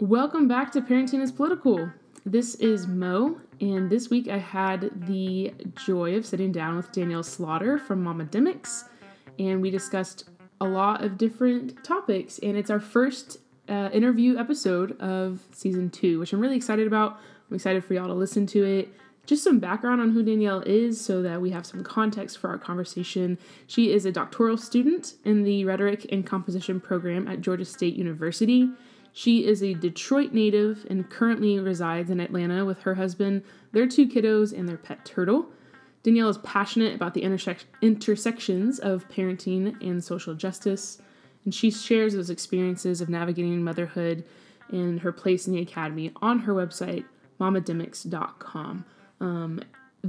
Welcome back to Parenting is Political. This is Mo, and this week I had the joy of sitting down with Danielle Slaughter from Momademics, and we discussed a lot of different topics. And it's our first uh, interview episode of season two, which I'm really excited about. I'm excited for y'all to listen to it. Just some background on who Danielle is so that we have some context for our conversation. She is a doctoral student in the Rhetoric and Composition program at Georgia State University. She is a Detroit native and currently resides in Atlanta with her husband, their two kiddos, and their pet turtle. Danielle is passionate about the intersec- intersections of parenting and social justice, and she shares those experiences of navigating motherhood and her place in the academy on her website, momademics.com. Um,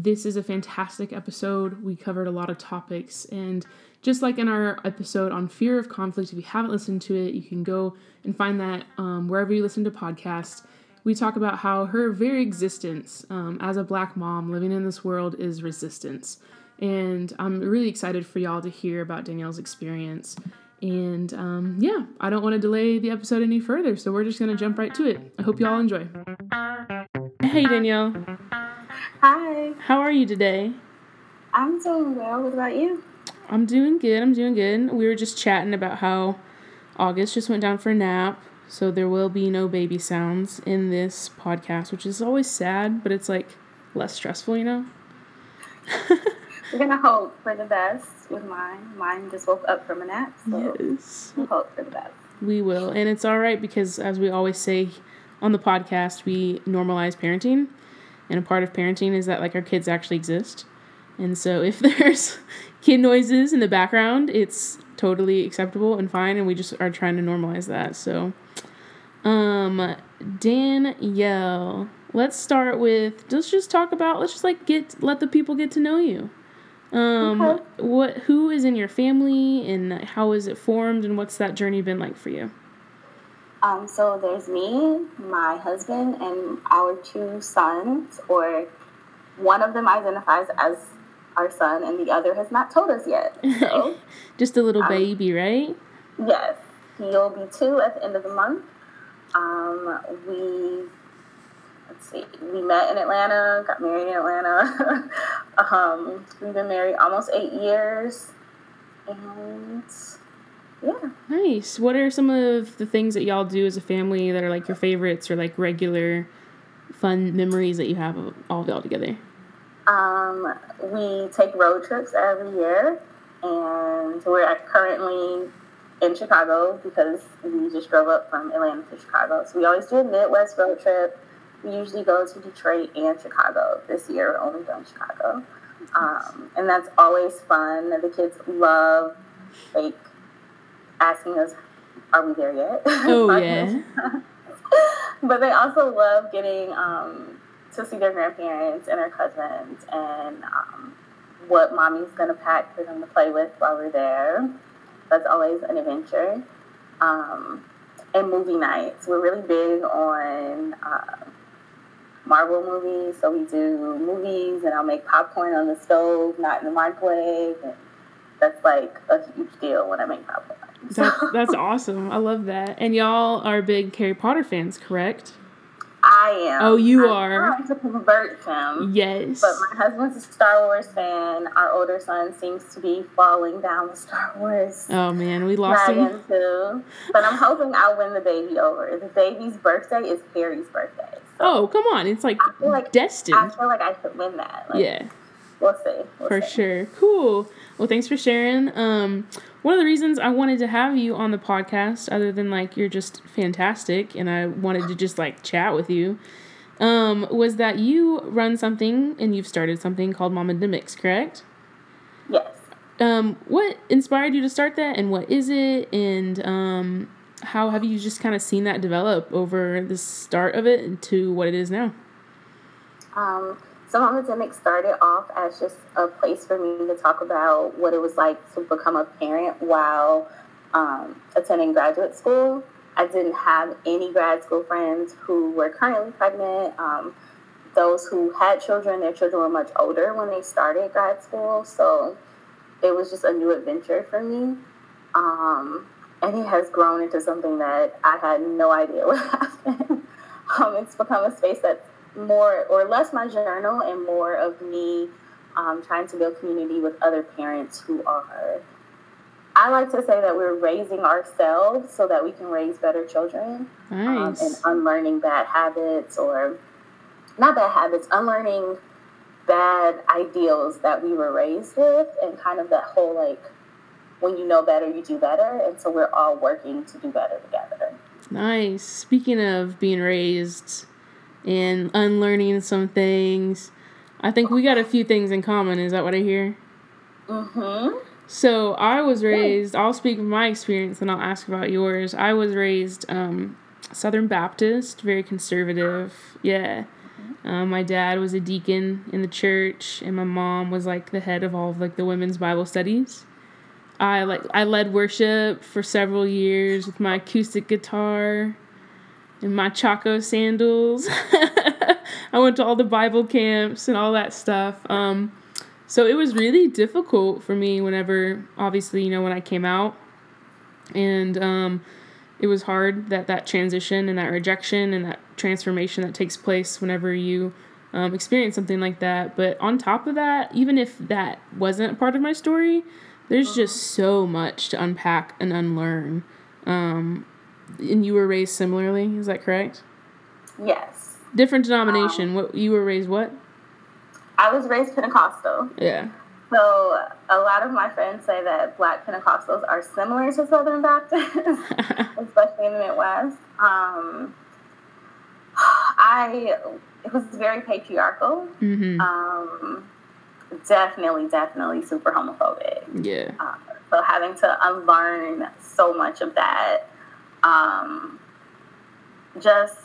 this is a fantastic episode. We covered a lot of topics, and just like in our episode on fear of conflict, if you haven't listened to it, you can go and find that um, wherever you listen to podcasts. We talk about how her very existence um, as a black mom living in this world is resistance. And I'm really excited for y'all to hear about Danielle's experience. And um, yeah, I don't want to delay the episode any further, so we're just going to jump right to it. I hope y'all enjoy. Hey, Danielle. Hi. How are you today? I'm doing well. What about you? I'm doing good. I'm doing good. We were just chatting about how August just went down for a nap, so there will be no baby sounds in this podcast, which is always sad, but it's like less stressful, you know? We're gonna hope for the best with mine. Mine just woke up from a nap, so yes. we'll hope for the best. We will, and it's all right because, as we always say on the podcast, we normalize parenting, and a part of parenting is that like our kids actually exist. And so if there's kid noises in the background, it's totally acceptable and fine and we just are trying to normalize that. So um Danielle, let's start with let's just talk about let's just like get let the people get to know you. Um okay. what who is in your family and how is it formed and what's that journey been like for you? Um, so there's me, my husband, and our two sons, or one of them identifies as our son, and the other has not told us yet. So, Just a little um, baby, right? Yes. He'll be two at the end of the month. Um, we, let's see, we met in Atlanta, got married in Atlanta. um, we've been married almost eight years. And yeah. Nice. What are some of the things that y'all do as a family that are like your favorites or like regular fun memories that you have of all of y'all together? Um, we take road trips every year, and we're currently in Chicago because we just drove up from Atlanta to Chicago. So we always do a Midwest road trip. We usually go to Detroit and Chicago. This year, we're only going Chicago. Um, and that's always fun. The kids love like asking us, "Are we there yet?" Oh yeah. but they also love getting um, to see their grandparents and their cousins and um, what mommy's gonna pack for them to play with while we're there. That's always an adventure. Um, and movie nights. We're really big on uh, Marvel movies, so we do movies, and I'll make popcorn on the stove, not in the microwave. And that's like a huge deal when I make popcorn. That's, that's awesome. I love that. And y'all are big Harry Potter fans, correct? I am. Oh, you I'm are. Trying to convert him. Yes. But my husband's a Star Wars fan. Our older son seems to be falling down the Star Wars. Oh man, we lost him too. But I'm hoping I'll win the baby over. The baby's birthday is Harry's birthday. So oh come on, it's like, I feel like destined. I feel like I could win that. Like, yeah. We'll see. We'll for see. sure. Cool. Well, thanks for sharing. Um, one of the reasons I wanted to have you on the podcast, other than like you're just fantastic, and I wanted to just like chat with you, um, was that you run something and you've started something called Momademics, correct? Yes. Um, what inspired you to start that, and what is it, and um, how have you just kind of seen that develop over the start of it to what it is now? Um, so Momademics started off as just a place for me to talk about what it was like to become a parent while um, attending graduate school. I didn't have any grad school friends who were currently pregnant. Um, those who had children, their children were much older when they started grad school. So it was just a new adventure for me. Um, and it has grown into something that I had no idea would happen. um, it's become a space that's more or less my journal and more of me um, trying to build community with other parents who are. I like to say that we're raising ourselves so that we can raise better children. Nice. Um, and unlearning bad habits or not bad habits, unlearning bad ideals that we were raised with and kind of that whole like when you know better you do better and so we're all working to do better together nice speaking of being raised and unlearning some things. I think we got a few things in common. Is that what i hear? Mm-hmm. So i was raised i'll speak from my experience and i'll ask about yours. I was raised um, southern baptist very conservative. Yeah. Um, my dad was a deacon in the church, and my mom was like the head of all of like the women's Bible studies. I like I led worship for several years with my acoustic guitar and my Chaco sandals. I went to all the Bible camps and all that stuff. Um, so it was really difficult for me whenever, obviously, you know, when I came out, and um, it was hard that that transition and that rejection and that transformation that takes place whenever you um, experience something like that. But on top of that, even if that wasn't a part of my story, there's just so much to unpack and unlearn. Um, and you were raised similarly, is that correct? Yes. Different denomination. Um, what you were raised? What? I was raised Pentecostal. Yeah. So a lot of my friends say that Black Pentecostals are similar to Southern Baptists, especially in the Midwest. Um, I it was very patriarchal. Mm-hmm. Um, definitely, definitely super homophobic. Yeah. Uh, so having to unlearn so much of that, um, just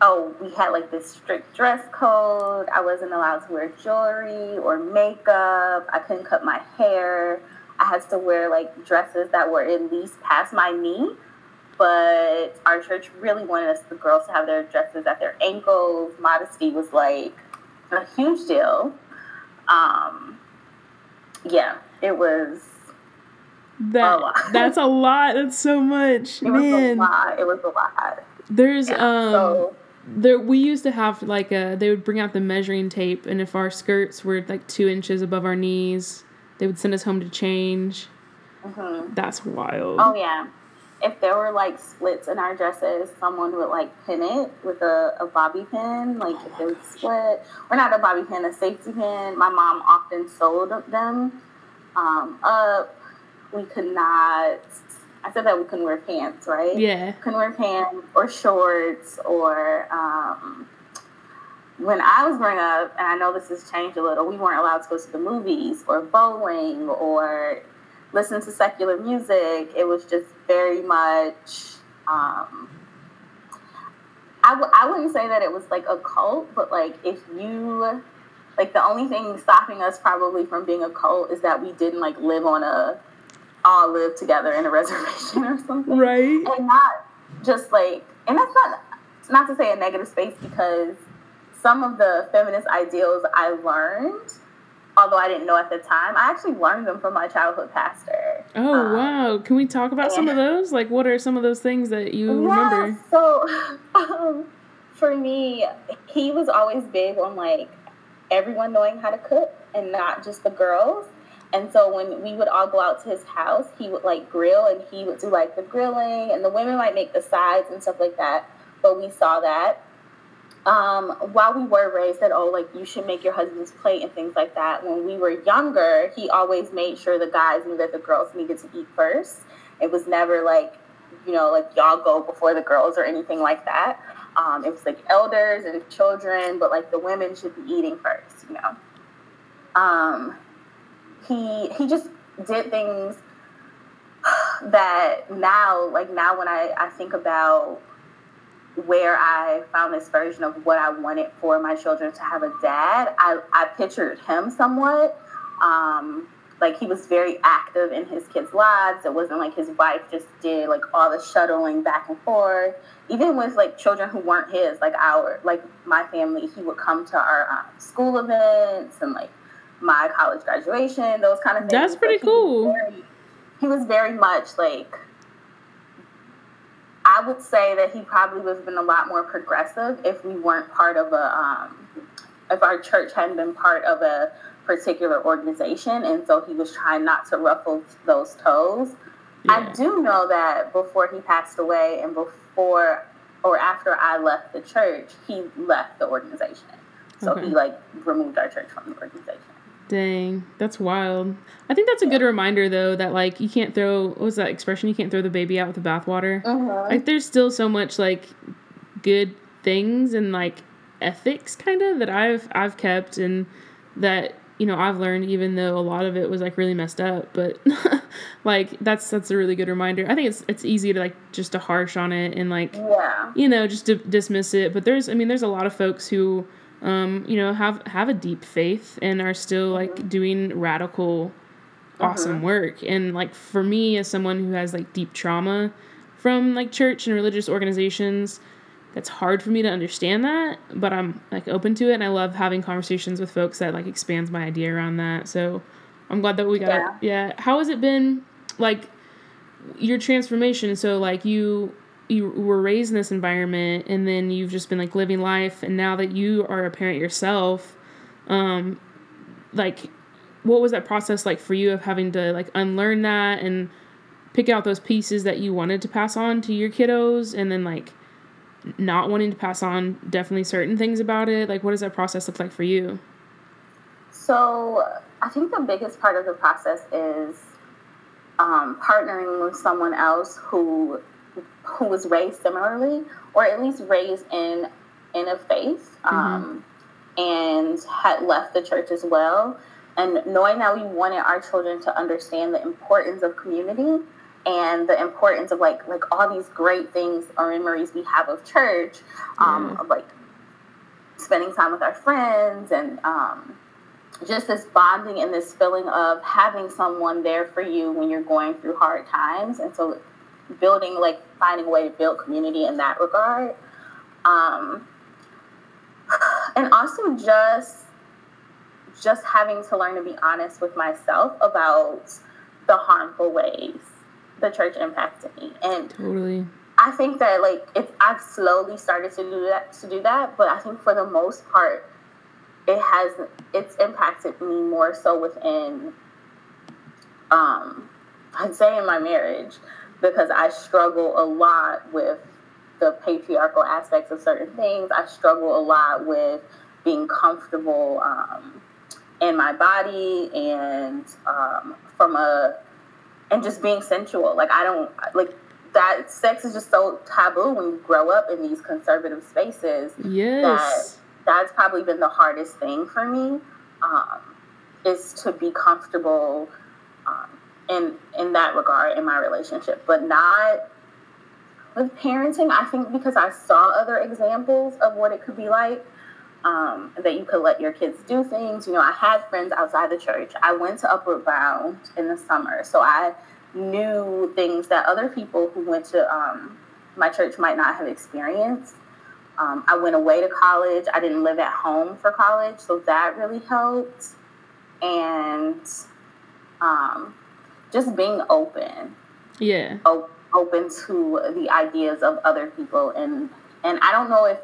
oh, we had like this strict dress code. I wasn't allowed to wear jewelry or makeup. I couldn't cut my hair. I had to wear like dresses that were at least past my knee but our church really wanted us, the girls, to have their dresses at their ankles. Modesty was like a huge deal. Um, yeah, it was. That a that's a lot. That's so much. It Man. was a lot. It was a lot. There's Yeah, um so- there we used to have like a they would bring out the measuring tape and if our skirts were like two inches above our knees, they would send us home to change. Mhm. That's wild. Oh yeah. If there were like splits in our dresses, someone would like pin it with a, a bobby pin, like if it was split, or not a bobby pin, a safety pin. My mom often sewed them um, up. We could not. I said that we couldn't wear pants, right? Yeah. couldn't wear pants or shorts or um, when I was growing up, and I know this has changed a little, we weren't allowed to go to the movies or bowling or listen to secular music. It was just very much. Um, I w- I wouldn't say that it was like a cult, but like if you like the only thing stopping us probably from being a cult is that we didn't like live on a all live together in a reservation or something Right. and not just like and that's not not to say a negative space because some of the feminist ideals I learned, although I didn't know at the time, I actually learned them from my childhood pastor. Oh Um, wow. Can we talk about some of those? Like what are some of those things that you Yeah, remember? so um, for me, he was always big on like everyone knowing how to cook and not just the girls. And so when we would all go out to his house, he would like grill and he would do like the grilling and the women might make the sides and stuff like that. But we saw that. Um, while we were raised that, oh, like you should make your husband's plate and things like that, when we were younger, he always made sure the guys knew that the girls needed to eat first. It was never like, you know, like y'all go before the girls or anything like that. Um, it was like elders and children, but like the women should be eating first, you know. Um, he he just did things that now, like now, when I, I think about where I found this version of what I wanted for my children to have a dad, I, I pictured him somewhat. Um, like he was very active in his kids' lives. It wasn't like his wife just did like all the shuttling back and forth. Even with like children who weren't his, like our, like my family, he would come to our um, school events and like my college graduation, those kind of things. That's pretty Like, he was cool. very- he was very much like I would say that he probably would have been a lot more progressive if we weren't part of a, um, if our church hadn't been part of a particular organization. And so he was trying not to ruffle those toes. Yeah. I do know that before he passed away and before or after I left the church, he left the organization. So okay. he like removed our church from the organization. Dang, that's wild. I think that's a good reminder though that like you can't throw what was that expression? You can't throw the baby out with the bathwater. Mm-hmm. Like there's still so much like good things and like ethics kind of that I've I've kept and that you know I've learned even though a lot of it was like really messed up but like that's that's a really good reminder I think it's it's easy to like just to harsh on it and like yeah you know just to dismiss it but there's I mean there's a lot of folks who um, you know, have have a deep faith and are still like mm-hmm. doing radical, awesome mm-hmm. work. And like for me, as someone who has like deep trauma from like church and religious organizations, that's hard for me to understand that. But I'm like open to it, and I love having conversations with folks that like expands my idea around that. So I'm glad that we got yeah. yeah. How has it been like your transformation? So like you you were raised in this environment and then you've just been like living life and now that you are a parent yourself um like what was that process like for you of having to like unlearn that and pick out those pieces that you wanted to pass on to your kiddos and then like not wanting to pass on definitely certain things about it? Like what does that process look like for you? So i think the biggest part of the process is um, partnering with someone else who who was raised similarly, or at least raised in in a faith, mm-hmm. um, and had left the church as well. And knowing that we wanted our children to understand the importance of community and the importance of like like all these great things or memories we have of church, um, mm-hmm. of like spending time with our friends and um, just this bonding and this feeling of having someone there for you when you're going through hard times. And so building like finding a way to build community in that regard. Um, and also just just having to learn to be honest with myself about the harmful ways the church impacted me. And totally. I think that like if i've slowly started to do that to do that but i think for the most part it has it's impacted me more so within um i'd say in my marriage because I struggle a lot with the patriarchal aspects of certain things. I struggle a lot with being comfortable um, in my body and um, from a and just being sensual. Like I don't like that. Sex is just so taboo when you grow up in these conservative spaces. Yes, that that's probably been the hardest thing for me. Um, is to be comfortable in in that regard in my relationship, but not with parenting. I think because I saw other examples of what it could be like. Um, that you could let your kids do things. You know, I had friends outside the church. I went to Upward Bound in the summer, so I knew things that other people who went to um, my church might not have experienced. Um, I went away to college. I didn't live at home for college, so that really helped. And um, just being open. Yeah. O- open to the ideas of other people and and I don't know if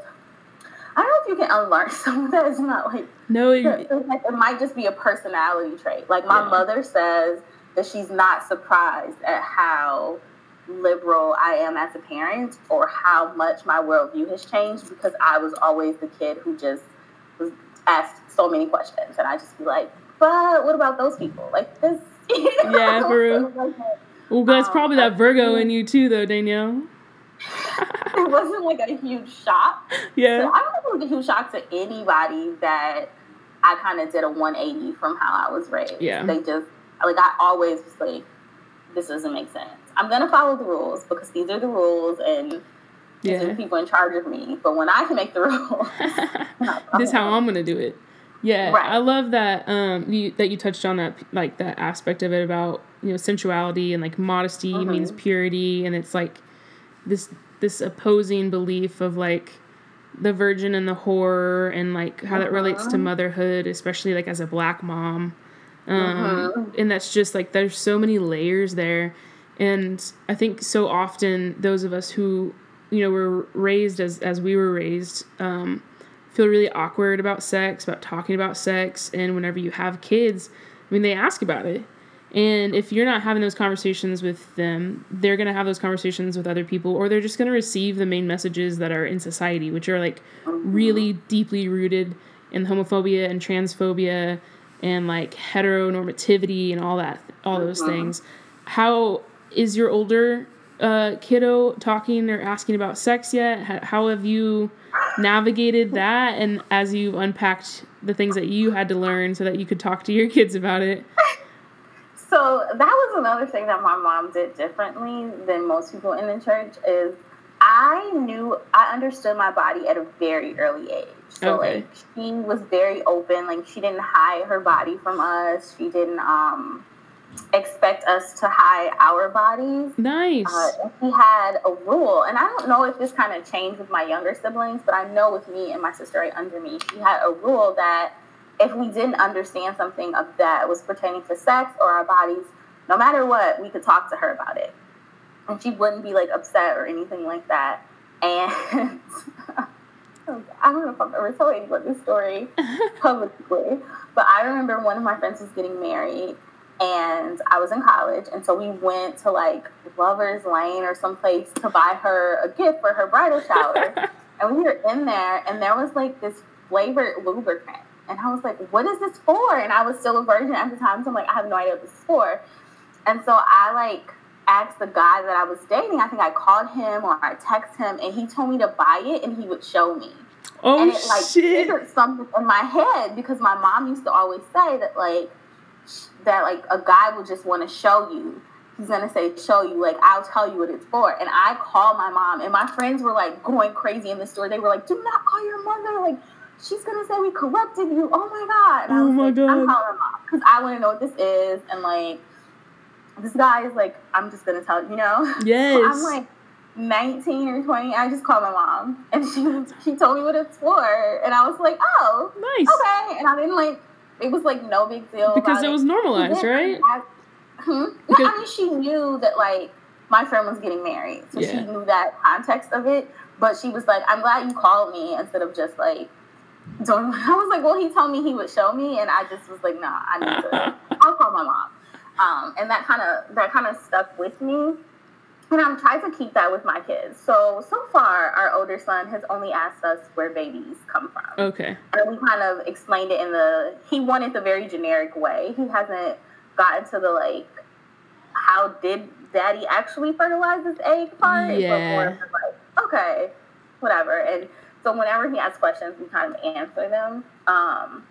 I don't know if you can unlearn some of that. It's not like no, you, like it might just be a personality trait. Like my yeah. mother says that she's not surprised at how liberal I am as a parent or how much my worldview has changed because I was always the kid who just was asked so many questions and I just be like, but what about those people? Like this yeah, for real. Well, that's um, probably that Virgo in you too, though, Danielle. it wasn't like a huge shock. Yeah. So I don't think it was a huge shock to anybody that I kind of did a 180 from how I was raised. Yeah. They just, like, I always was like, this doesn't make sense. I'm going to follow the rules because these are the rules and yeah. these are the people in charge of me. But when I can make the rules, this is how I'm going to do it. Yeah, right. I love that um you, that you touched on that like that aspect of it about you know sensuality and like modesty mm-hmm. means purity and it's like this this opposing belief of like the virgin and the whore and like how that relates to mm-hmm. motherhood especially like as a black mom um mm-hmm. and that's just like there's so many layers there And I think so often those of us who, you know, were raised as, as we were raised, um, feel really awkward about sex, about talking about sex. And whenever you have kids, I mean, they ask about it. And if you're not having those conversations with them, they're going to have those conversations with other people, or they're just going to receive the main messages that are in society, which are like really uh-huh. deeply rooted in homophobia and transphobia and like heteronormativity and all that, all those uh-huh. things. How is your older uh, kiddo talking or asking about sex yet? How have you navigated that? And as you've unpacked the things that you had to learn so that you could talk to your kids about it? So that was another thing that my mom did differently than most people in the church is I knew I understood my body at a very early age. So okay. like she was very open, like she didn't hide her body from us. She didn't um expect us to hide our bodies. Nice. Uh, he had a rule, and I don't know if this kind of changed with my younger siblings, but I know with me and my sister right under me, she had a rule that if we didn't understand something of that was pertaining to sex or our bodies, no matter what, we could talk to her about it. And she wouldn't be like upset or anything like that. And I don't know if I've ever told anyone this story publicly, but I remember one of my friends was getting married and I was in college. And so we went to like Lover's Lane or someplace to buy her a gift for her bridal shower. and we were in there and there was like this flavored lubricant and I was like, what is this for? And I was still a virgin at the time. So I'm like, I have no idea what this is for. And so I like asked the guy that I was dating, I think I called him or I texted him and he told me to buy it and he would show me. Oh, and it like shit. triggered something in my head because my mom used to always say that like that like a guy would just want to show you. He's gonna say, show you, like, I'll tell you what it's for. And I called my mom, and my friends were like going crazy in the store. They were like, do not call your mother. Like, she's gonna say we corrupted you. Oh my god! And oh my like, god! I'm calling mom because I want to know what this is, and like this guy is like, I'm just gonna tell you know. Yes. So I'm like 19 or 20. I just called my mom, and she she told me what it's for, and I was like, oh, nice, okay. And I didn't like. It was like no big deal because it, was normalized, right? I, hmm? because, I mean, she knew that like my friend was getting married, so yeah. she knew that context of it. But she was like, "I'm glad you called me instead of just like don't. I was like, well, he told me he would show me, and I just was like, nah, I need to. I'll call my mom. Um, and that kind of that kind of stuck with me. And I'm trying to keep that with my kids. So so far, our older son has only asked us where babies come from. Okay. And we kind of explained it in the. He wanted the very generic way. He hasn't gotten to the like, how did daddy actually fertilize this egg part? Yeah. But more like, okay, whatever. And so whenever he asks questions, we kind of answer them. Um,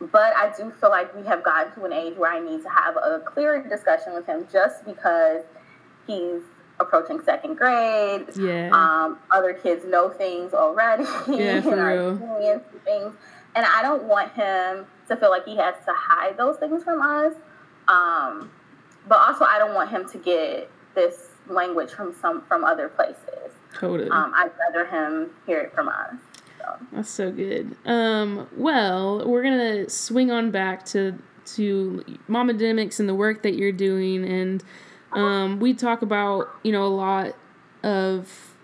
but I do feel like we have gotten to an age where I need to have a clearer discussion with him just because he's approaching second grade. Yeah. Um, other kids know things already yeah, for and are experiencing things. And I don't want him to feel like he has to hide those things from us. Um, but also I don't want him to get this language from some from other places. Totally. Um, I'd rather him hear it from us. So. That's so good. Um, well, we're gonna swing on back to to Momademics and the work that you're doing, and um, we talk about you know a lot of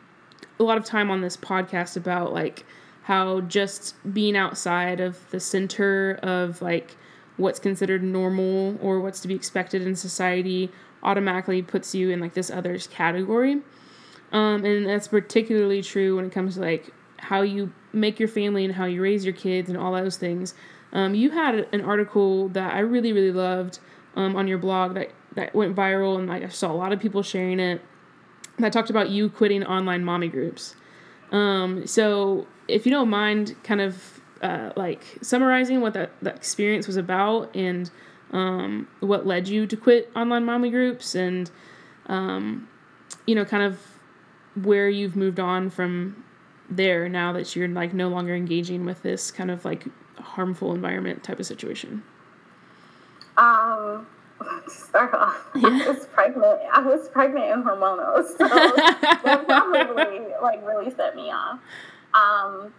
a lot of time on this podcast about like how just being outside of the center of like what's considered normal or what's to be expected in society automatically puts you in like this others category. Um, and that's particularly true when it comes to like how you make your family and how you raise your kids and all those things. Um, you had an article that I really really loved um, on your blog that that went viral and like I saw a lot of people sharing it. That talked about you quitting online mommy groups. Um, so if you don't mind, kind of uh, like summarizing what that, that experience was about and um, what led you to quit online mommy groups and um, you know kind of where you've moved on from there now that you're like no longer engaging with this kind of like harmful environment type of situation um start off yeah. i was pregnant i was pregnant and hormonal so that probably like really set me off um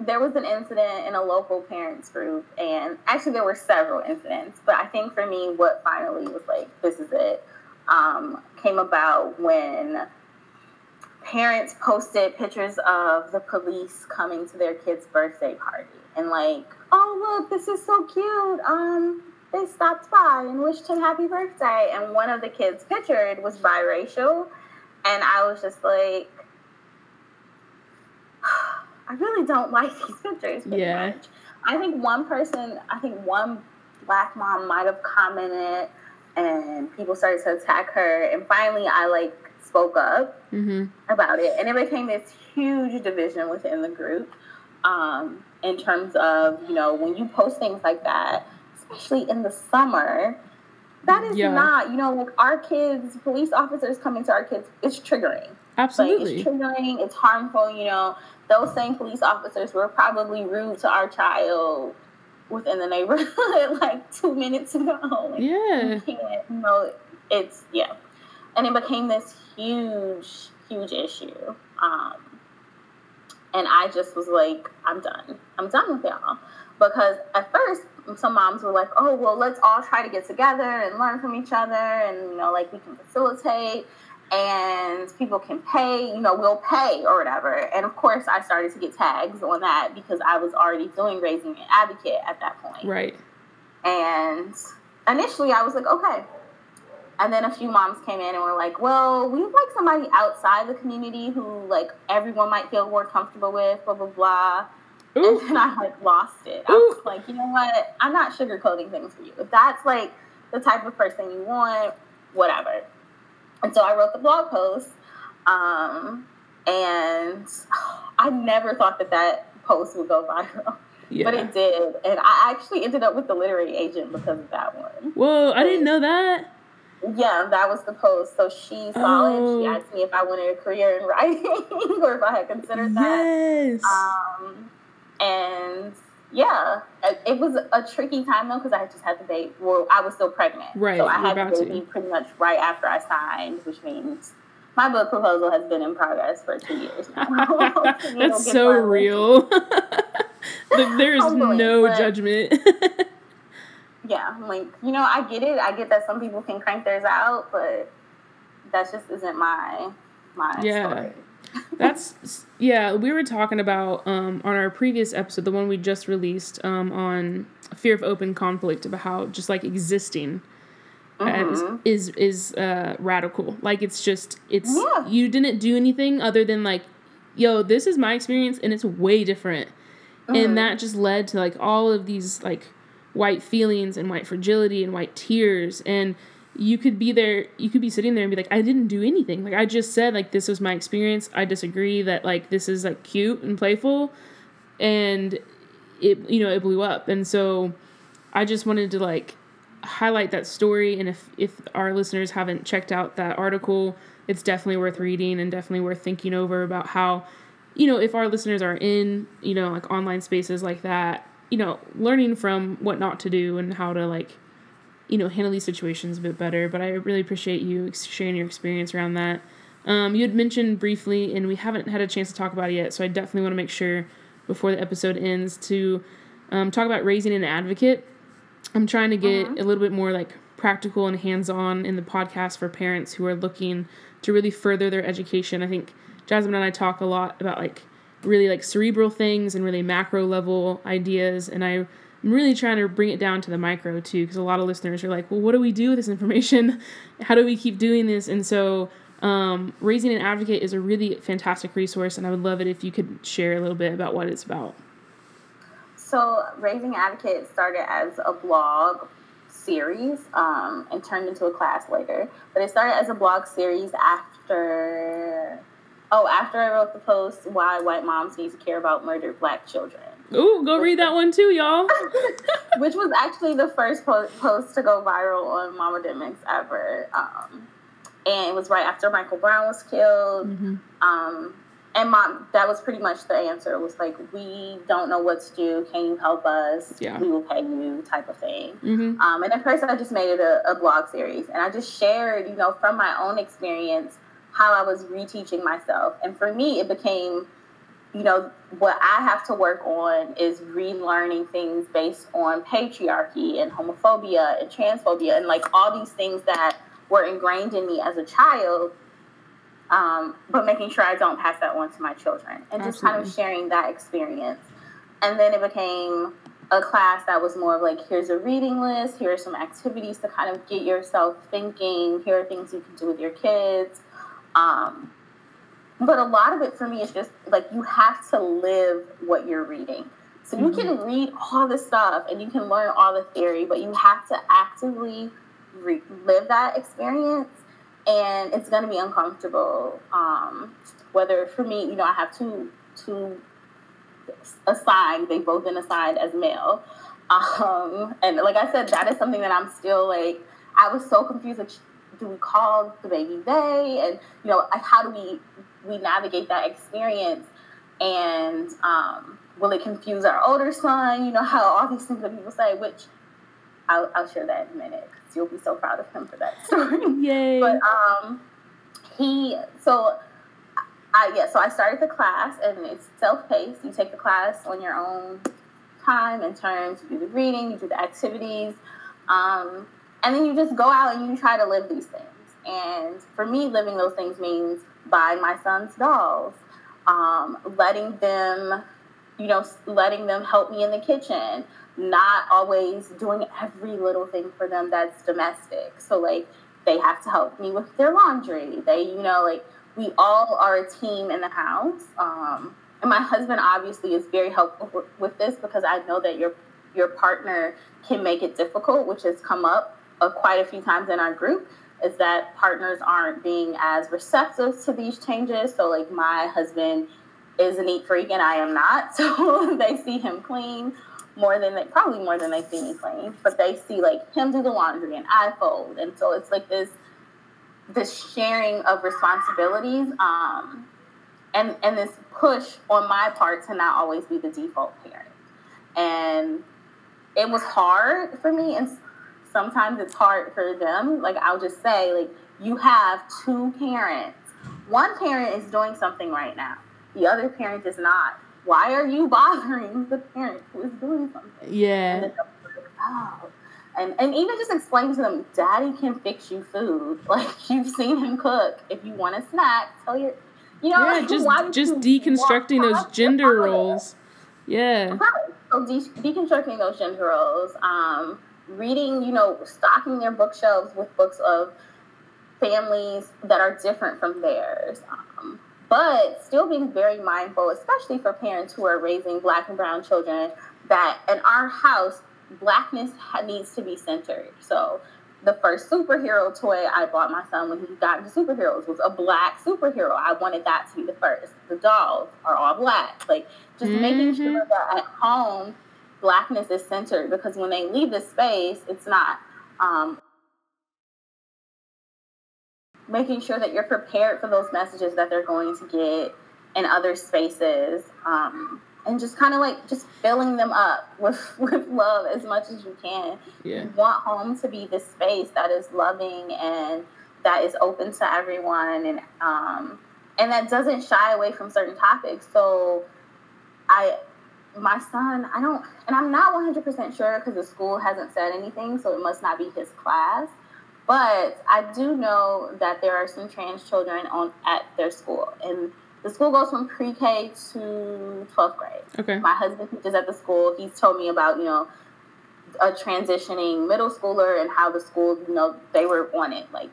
there was an incident in a local parents group and actually there were several incidents but i think for me what finally was like this is it um, came about when parents posted pictures of the police coming to their kid's birthday party and like, oh look, this is so cute. Um, they stopped by and wished him happy birthday. And one of the kids pictured was biracial, and I was just like, I really don't like these pictures. Yeah. Much. I think one person, I think one black mom might have commented, and people started to attack her. And finally, I like spoke up mm-hmm. about it, and it became this huge division within the group. Um, in terms of you know when you post things like that, especially in the summer, that is yeah. not you know like our kids, police officers coming to our kids, it's triggering. Absolutely, like, it's triggering. It's harmful. You know, those same police officers were probably rude to our child within the neighborhood like two minutes ago. Like, yeah, you can't. You know, it's yeah, and it became this huge, huge issue. Um, and I just was like, I'm done. I'm done with y'all. Because at first, some moms were like, oh, well, let's all try to get together and learn from each other. And, you know, like we can facilitate and people can pay, you know, we'll pay or whatever. And of course, I started to get tags on that because I was already doing Raising an Advocate at that point. Right. And initially, I was like, okay, and then a few moms came in and were like, well, we'd like somebody outside the community who like everyone might feel more comfortable with, blah, blah, blah. Ooh. And then I like lost it. I was like, you know what? I'm not sugarcoating things for you. If that's like the type of person you want, whatever. And so I wrote the blog post. Um, and I never thought that that post would go viral. Yeah. But it did. And I actually ended up with the literary agent because of that one. Whoa, I didn't know that. Yeah, that was the post. So she saw oh. it. She oh. asked me if I wanted a career in writing or if I had considered that. Yes. Um, and yeah, it was a tricky time though because I just had the baby. Well, I was still pregnant, right? So I had the baby to. pretty much right after I signed, which means my book proposal has been in progress for two years now. That's so real. there is no judgment yeah, I'm like, you know, I get it. I get that some people can crank theirs out, but that just isn't my my yeah. story. That's yeah. We were talking about um, on our previous episode, the one we just released um, on fear of open conflict, about how just like existing mm-hmm. is is uh, radical. Like it's just it's yeah. you didn't do anything other than like, yo, this is my experience and it's way different, mm-hmm. and that just led to like all of these like white feelings and white fragility and white tears and you could be there you could be sitting there and be like i didn't do anything. Like i just said like this was my experience. I disagree that like this is like cute and playful and it you know it blew up. And so i just wanted to like highlight that story. And if if our listeners haven't checked out that article it's definitely worth reading and definitely worth thinking over about how you know if our listeners are in you know like online spaces like that you know, learning from what not to do and how to like, you know, handle these situations a bit better. But I really appreciate you sharing your experience around that. Um, you had mentioned briefly, and we haven't had a chance to talk about it yet, so I definitely want to make sure before the episode ends to um, talk about raising an advocate. I'm trying to get uh-huh. a little bit more like practical and hands on in the podcast for parents who are looking to really further their education. I think Jasmine and I talk a lot about like really like cerebral things and really macro level ideas. And I'm really trying to bring it down to the micro too, because a lot of listeners are like, well, what do we do with this information? How do we keep doing this? And so, um, Raising an Advocate is a really fantastic resource, and I would love it if you could share a little bit about what it's about. So, Raising Advocate started as a blog series um, and turned into a class later. But it started as a blog series after Oh, after I wrote the post, why white moms need to care about murdered black children. Ooh, go read that one too, y'all. Which was actually the first po- post to go viral on Momademics ever. Um, and it was right after Michael Brown was killed. Mm-hmm. Um, and mom, that was pretty much the answer. It was like, we don't know what to do. Can you help us? Yeah. We will pay you, type of thing. Mm-hmm. Um, and at first, I just made it a, a blog series, and I just shared, you know, from my own experience how I was reteaching myself. And for me, it became, you know, what I have to work on is relearning things based on patriarchy and homophobia and transphobia and like all these things that were ingrained in me as a child um, but making sure I don't pass that on to my children and just Absolutely. kind of sharing that experience. And then it became a class that was more of like, here's a reading list, here are some activities to kind of get yourself thinking, here are things you can do with your kids. Um, but a lot of it for me is just like you have to live what you're reading. So you mm-hmm. can read all the stuff and you can learn all the theory, but you have to actively re- live that experience and it's going to be uncomfortable. Um, whether for me, you know, I have two two assigned. They've both been assigned as male, um, and like I said, that is something that I'm still like. I was so confused. Like, do we call the baby they? And you know, like, how do we we navigate that experience? And um, will it confuse our older son? You know how all these things that people say, which I'll, I'll share that in a minute you'll be so proud of him for that story. Yay! But um, he so I yeah so I started the class and it's self paced. You take the class on your own time and terms. You do the reading, you do the activities, um, and then you just go out and you try to live these things. And for me, living those things means buying my son's dolls, um, letting them, you know, letting them help me in the kitchen, not always doing every little thing for them that's domestic. So like they have to help me with their laundry. They, you know, like we all are a team in the house. Um, and my husband obviously is very helpful with this because I know that your your partner can make it difficult, which has come up uh, quite a few times in our group. Is that partners aren't being as receptive to these changes? So like my husband is a neat freak and I am not, so they see him clean more than they probably more than they see me clean, but they see like him do the laundry and I fold, and so it's like this this sharing of responsibilities, um, and and this push on my part to not always be the default parent, and it was hard for me, and sometimes it's hard for them. Like I'll just say, like you have two parents. One parent is doing something right now. The other parent is not why are you bothering the parent who is doing something? Yeah. And, oh. and, and even just explain to them, daddy can fix you food. Like you've seen him cook. If you want a snack, tell your you know, yeah, just just deconstructing those gender roles. Yeah. So de- deconstructing those gender roles. Um, reading, you know, stocking their bookshelves with books of families that are different from theirs. Um, but still being very mindful, especially for parents who are raising black and brown children, that in our house, blackness needs to be centered. So the first superhero toy I bought my son when he got into superheroes was a black superhero. I wanted that to be the first. The dolls are all black. Like just mm-hmm. making sure that at home blackness is centered because when they leave the space, it's not. Um, making sure that you're prepared for those messages that they're going to get in other spaces um, and just kind of like just filling them up with, with love as much as you can yeah. you want home to be the space that is loving and that is open to everyone and um, and that doesn't shy away from certain topics so i my son i don't and i'm not 100% sure because the school hasn't said anything so it must not be his class but I do know that there are some trans children on at their school, and the school goes from pre-K to 12th grade. Okay. My husband teaches at the school. He's told me about you know a transitioning middle schooler and how the school you know they were on it, like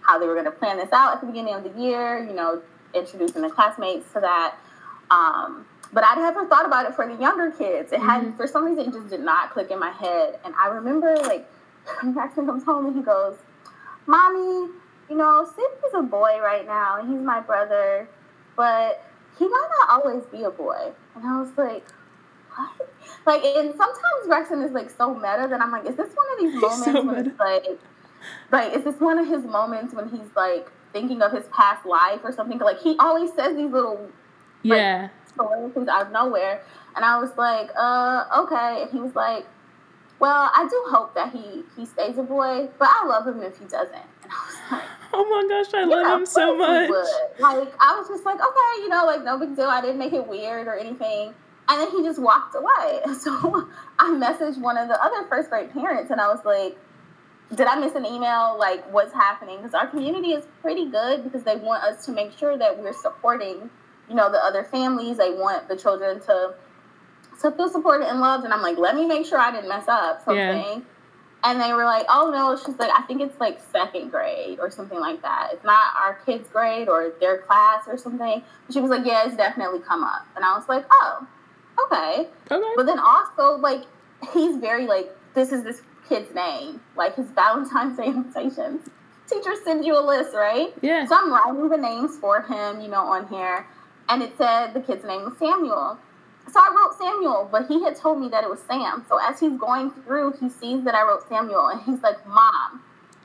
how they were going to plan this out at the beginning of the year. You know, introducing the classmates to that. Um, but I never thought about it for the younger kids. It mm-hmm. had for some reason it just did not click in my head. And I remember like Jackson comes home and he goes, Mommy, you know, Sidney's a boy right now, and he's my brother, but he might not always be a boy. And I was like, what? Like, and sometimes Rexon is like so meta that I'm like, is this one of these moments so when it's like, like, is this one of his moments when he's like thinking of his past life or something? Like, he always says these little, yeah, like, things out of nowhere. And I was like, uh, okay. And he was like, well, I do hope that he he stays a boy, but I love him if he doesn't. And I was like, oh my gosh, I love him so much. Like I was just like, okay, you know, like no big deal. I didn't make it weird or anything. And then he just walked away. So I messaged one of the other first grade parents, and I was like, did I miss an email? Like, what's happening? Because our community is pretty good because they want us to make sure that we're supporting, you know, the other families. They want the children to to feel supported and loved. And I'm like, let me make sure I didn't mess up something. Yeah. And they were like, oh no, she's like, I think it's like second grade or something like that. It's not our kid's grade or their class or something. She was like, yeah, it's definitely come up. And I was like, oh, okay. Okay. But then also, like, he's very like, this is this kid's name, like his Valentine's Day invitations. Teacher sends you a list, right? Yeah. So I'm writing the names for him, you know, on here. And it said the kid's name was Samuel. So I wrote Samuel, but he had told me that it was Sam. So as he's going through, he sees that I wrote Samuel, and he's like, "Mom,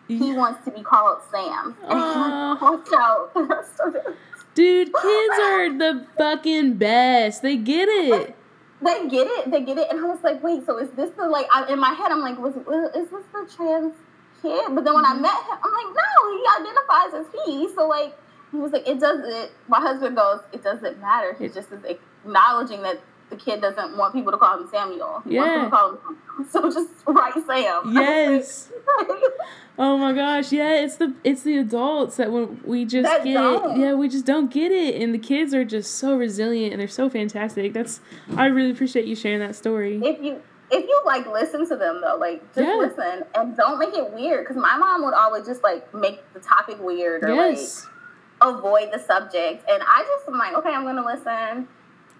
he wants to be called Sam." And uh, he watch out the rest of it. Dude, kids are the fucking best. They get it. They get it. They get it. And I was like, wait, so is this the like? I, in my head, I'm like, was is this the trans kid? But then when I met him, I'm like, no, he identifies as he. So like, he was like, it doesn't. My husband goes, it doesn't matter. He's just acknowledging that the kid doesn't want people to call him Samuel. He yeah. Him so just write Sam. Yes. oh my gosh, yeah, it's the it's the adults that when we just that get don't. yeah, we just don't get it. And the kids are just so resilient and they're so fantastic. That's I really appreciate you sharing that story. If you if you like listen to them though, like just yeah. listen and don't make it weird. Because my mom would always just like make the topic weird or yes. like avoid the subject, and I just am like, okay, I'm gonna listen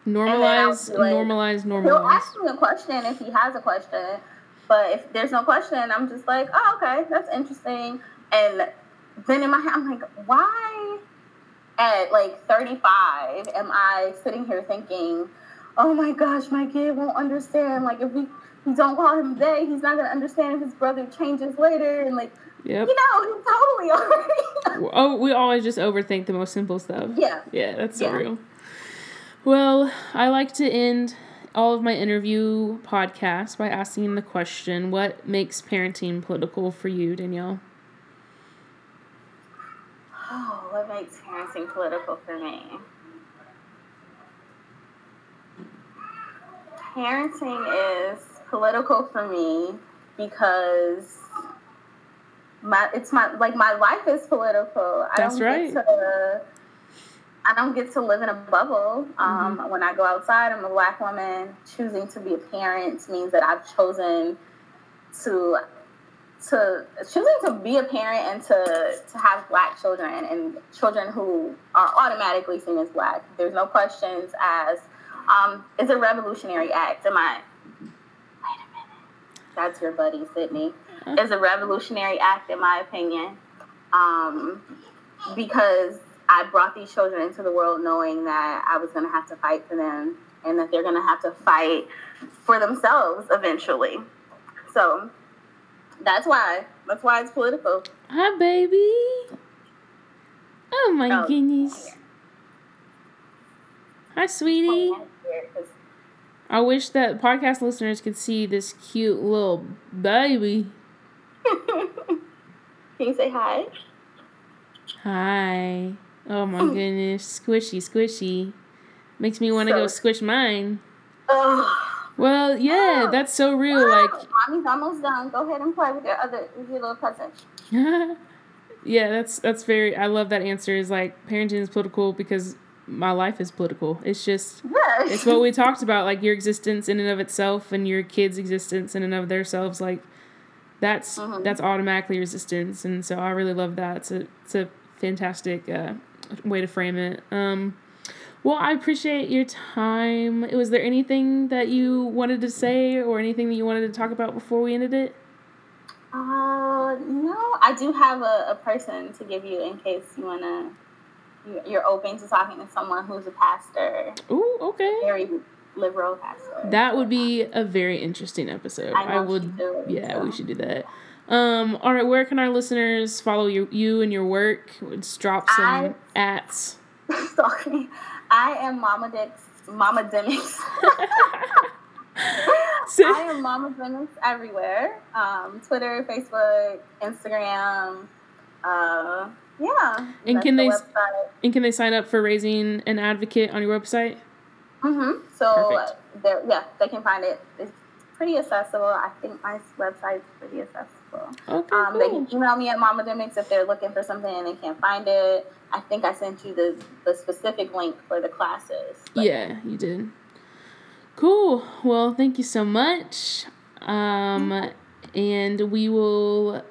Normalize, like, normalize, normalize. He'll ask me a question if he has a question, but if there's no question, I'm just like, oh, okay, that's interesting. And then in my head, I'm like, why at like 35 am I sitting here thinking, oh my gosh, my kid won't understand. Like, if we, we don't call him they, he's not to understand if his brother changes later. And like, Yep. You know, totally already. oh, we always just overthink the most simple stuff. Yeah. Yeah, that's so yeah. real. Well, I like to end all of my interview podcasts by asking the question what makes parenting political for you, Danielle? Oh, what makes parenting political for me? Parenting is political for me because my it's my like my life is political. I That's don't right. get to I don't get to live in a bubble. Um, mm-hmm. When I go outside, I'm a black woman. Choosing to be a parent means that I've chosen to to choosing to be a parent and to to have black children and children who are automatically seen as black. There's no questions as um, it's a revolutionary act. Am I? Wait a minute. That's your buddy Sydney. It's a revolutionary act, in my opinion, um, because I brought these children into the world knowing that I was going to have to fight for them and that they're going to have to fight for themselves eventually. So that's why. That's why it's political. Hi, baby. Oh my oh, goodness. Hi, sweetie. I wish that podcast listeners could see this cute little baby. Can you say hi? Hi. Oh my goodness, squishy, squishy. Makes me want to so, go squish mine. Oh. Well, yeah, that's so real. Like, mommy's almost done. Go ahead and play with your other, with your little cousin. yeah, that's that's very. I love that answer. Is like parenting is political because my life is political. It's just, yes. it's what we talked about. Like your existence in and of itself, and your kids' existence in and of themselves. Like, that's mm-hmm. that's automatically resistance, and so I really love that. It's a it's a fantastic uh, way to frame it. Um, well, I appreciate your time. Was there anything that you wanted to say or anything that you wanted to talk about before we ended it? Uh, no, I do have a, a person to give you in case you want to, you're open to talking to someone who's a pastor. Ooh, okay. Very liberal pastor. That would be a very interesting episode. I, I would, do, yeah, so. we should do that. Um, all right, where can our listeners follow you, you and your work? Let's drop some I, ats. Sorry, I am Mama Dix, Momademics. I am Momademics everywhere. Um, Twitter, Facebook, Instagram. Uh, yeah. And can the they website. and can they sign up for raising an advocate on your website? Mm-hmm. So, yeah, they can find it. It's pretty accessible. I think my website's pretty accessible Okay, um, cool. They can email me at Momademics if they're looking for something and they can't find it. I think I sent you the, the specific link for the classes. Yeah, you did. Cool. Well, thank you so much. Um, and we will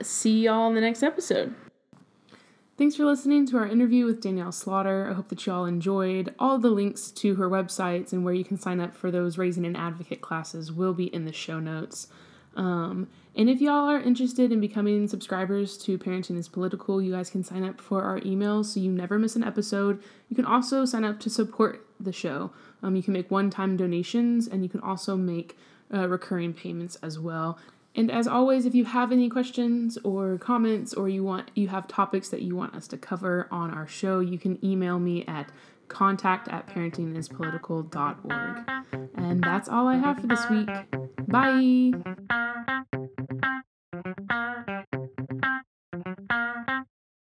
see y'all in the next episode. Thanks for listening to our interview with Danielle Slaughter. I hope that you all enjoyed. All the links to her websites and where you can sign up for those Raising an Advocate classes will be in the show notes. Um, and if y'all are interested in becoming subscribers to Parenting is Political, you guys can sign up for our emails so you never miss an episode. You can also sign up to support the show. Um, you can make one time donations and you can also make uh, recurring payments as well. And as always, if you have any questions or comments or you want you have topics that you want us to cover on our show, you can email me at contact at parentingispolitical.org. And that's all I have for this week. Bye.